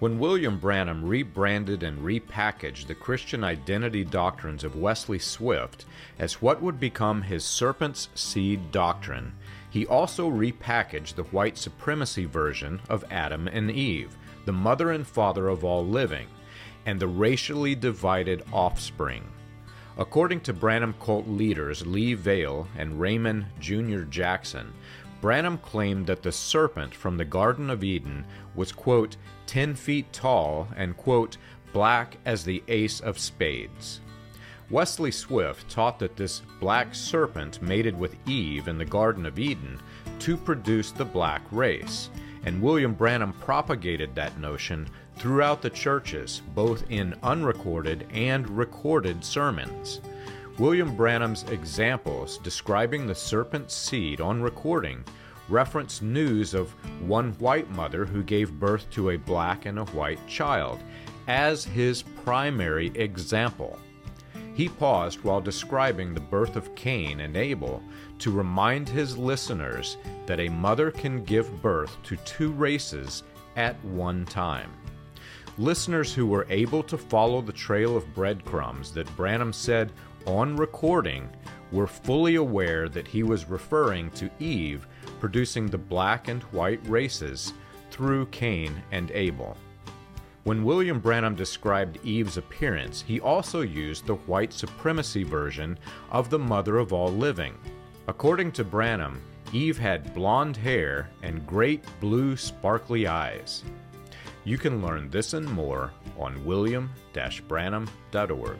When William Branham rebranded and repackaged the Christian identity doctrines of Wesley Swift as what would become his serpent's seed doctrine, he also repackaged the white supremacy version of Adam and Eve, the mother and father of all living, and the racially divided offspring. According to Branham cult leaders Lee Vayle and Raymond Jr. Jackson, Branham claimed that the serpent from the Garden of Eden was, quote, 10 feet tall and, quote, black as the ace of spades. Wesley Swift taught that this black serpent mated with Eve in the Garden of Eden to produce the black race, and William Branham propagated that notion throughout the churches, both in unrecorded and recorded sermons. William Branham's examples describing the serpent's seed on recording reference news of one white mother who gave birth to a black and a white child as his primary example. He paused while describing the birth of Cain and Abel to remind his listeners that a mother can give birth to two races at one time. Listeners who were able to follow the trail of breadcrumbs that Branham said on recording were fully aware that he was referring to Eve producing the black and white races through Cain and Abel. When William Branham described Eve's appearance, he also used the white supremacy version of the mother of all living. According to Branham, Eve had blonde hair and great blue sparkly eyes. You can learn this and more on william-branham.org.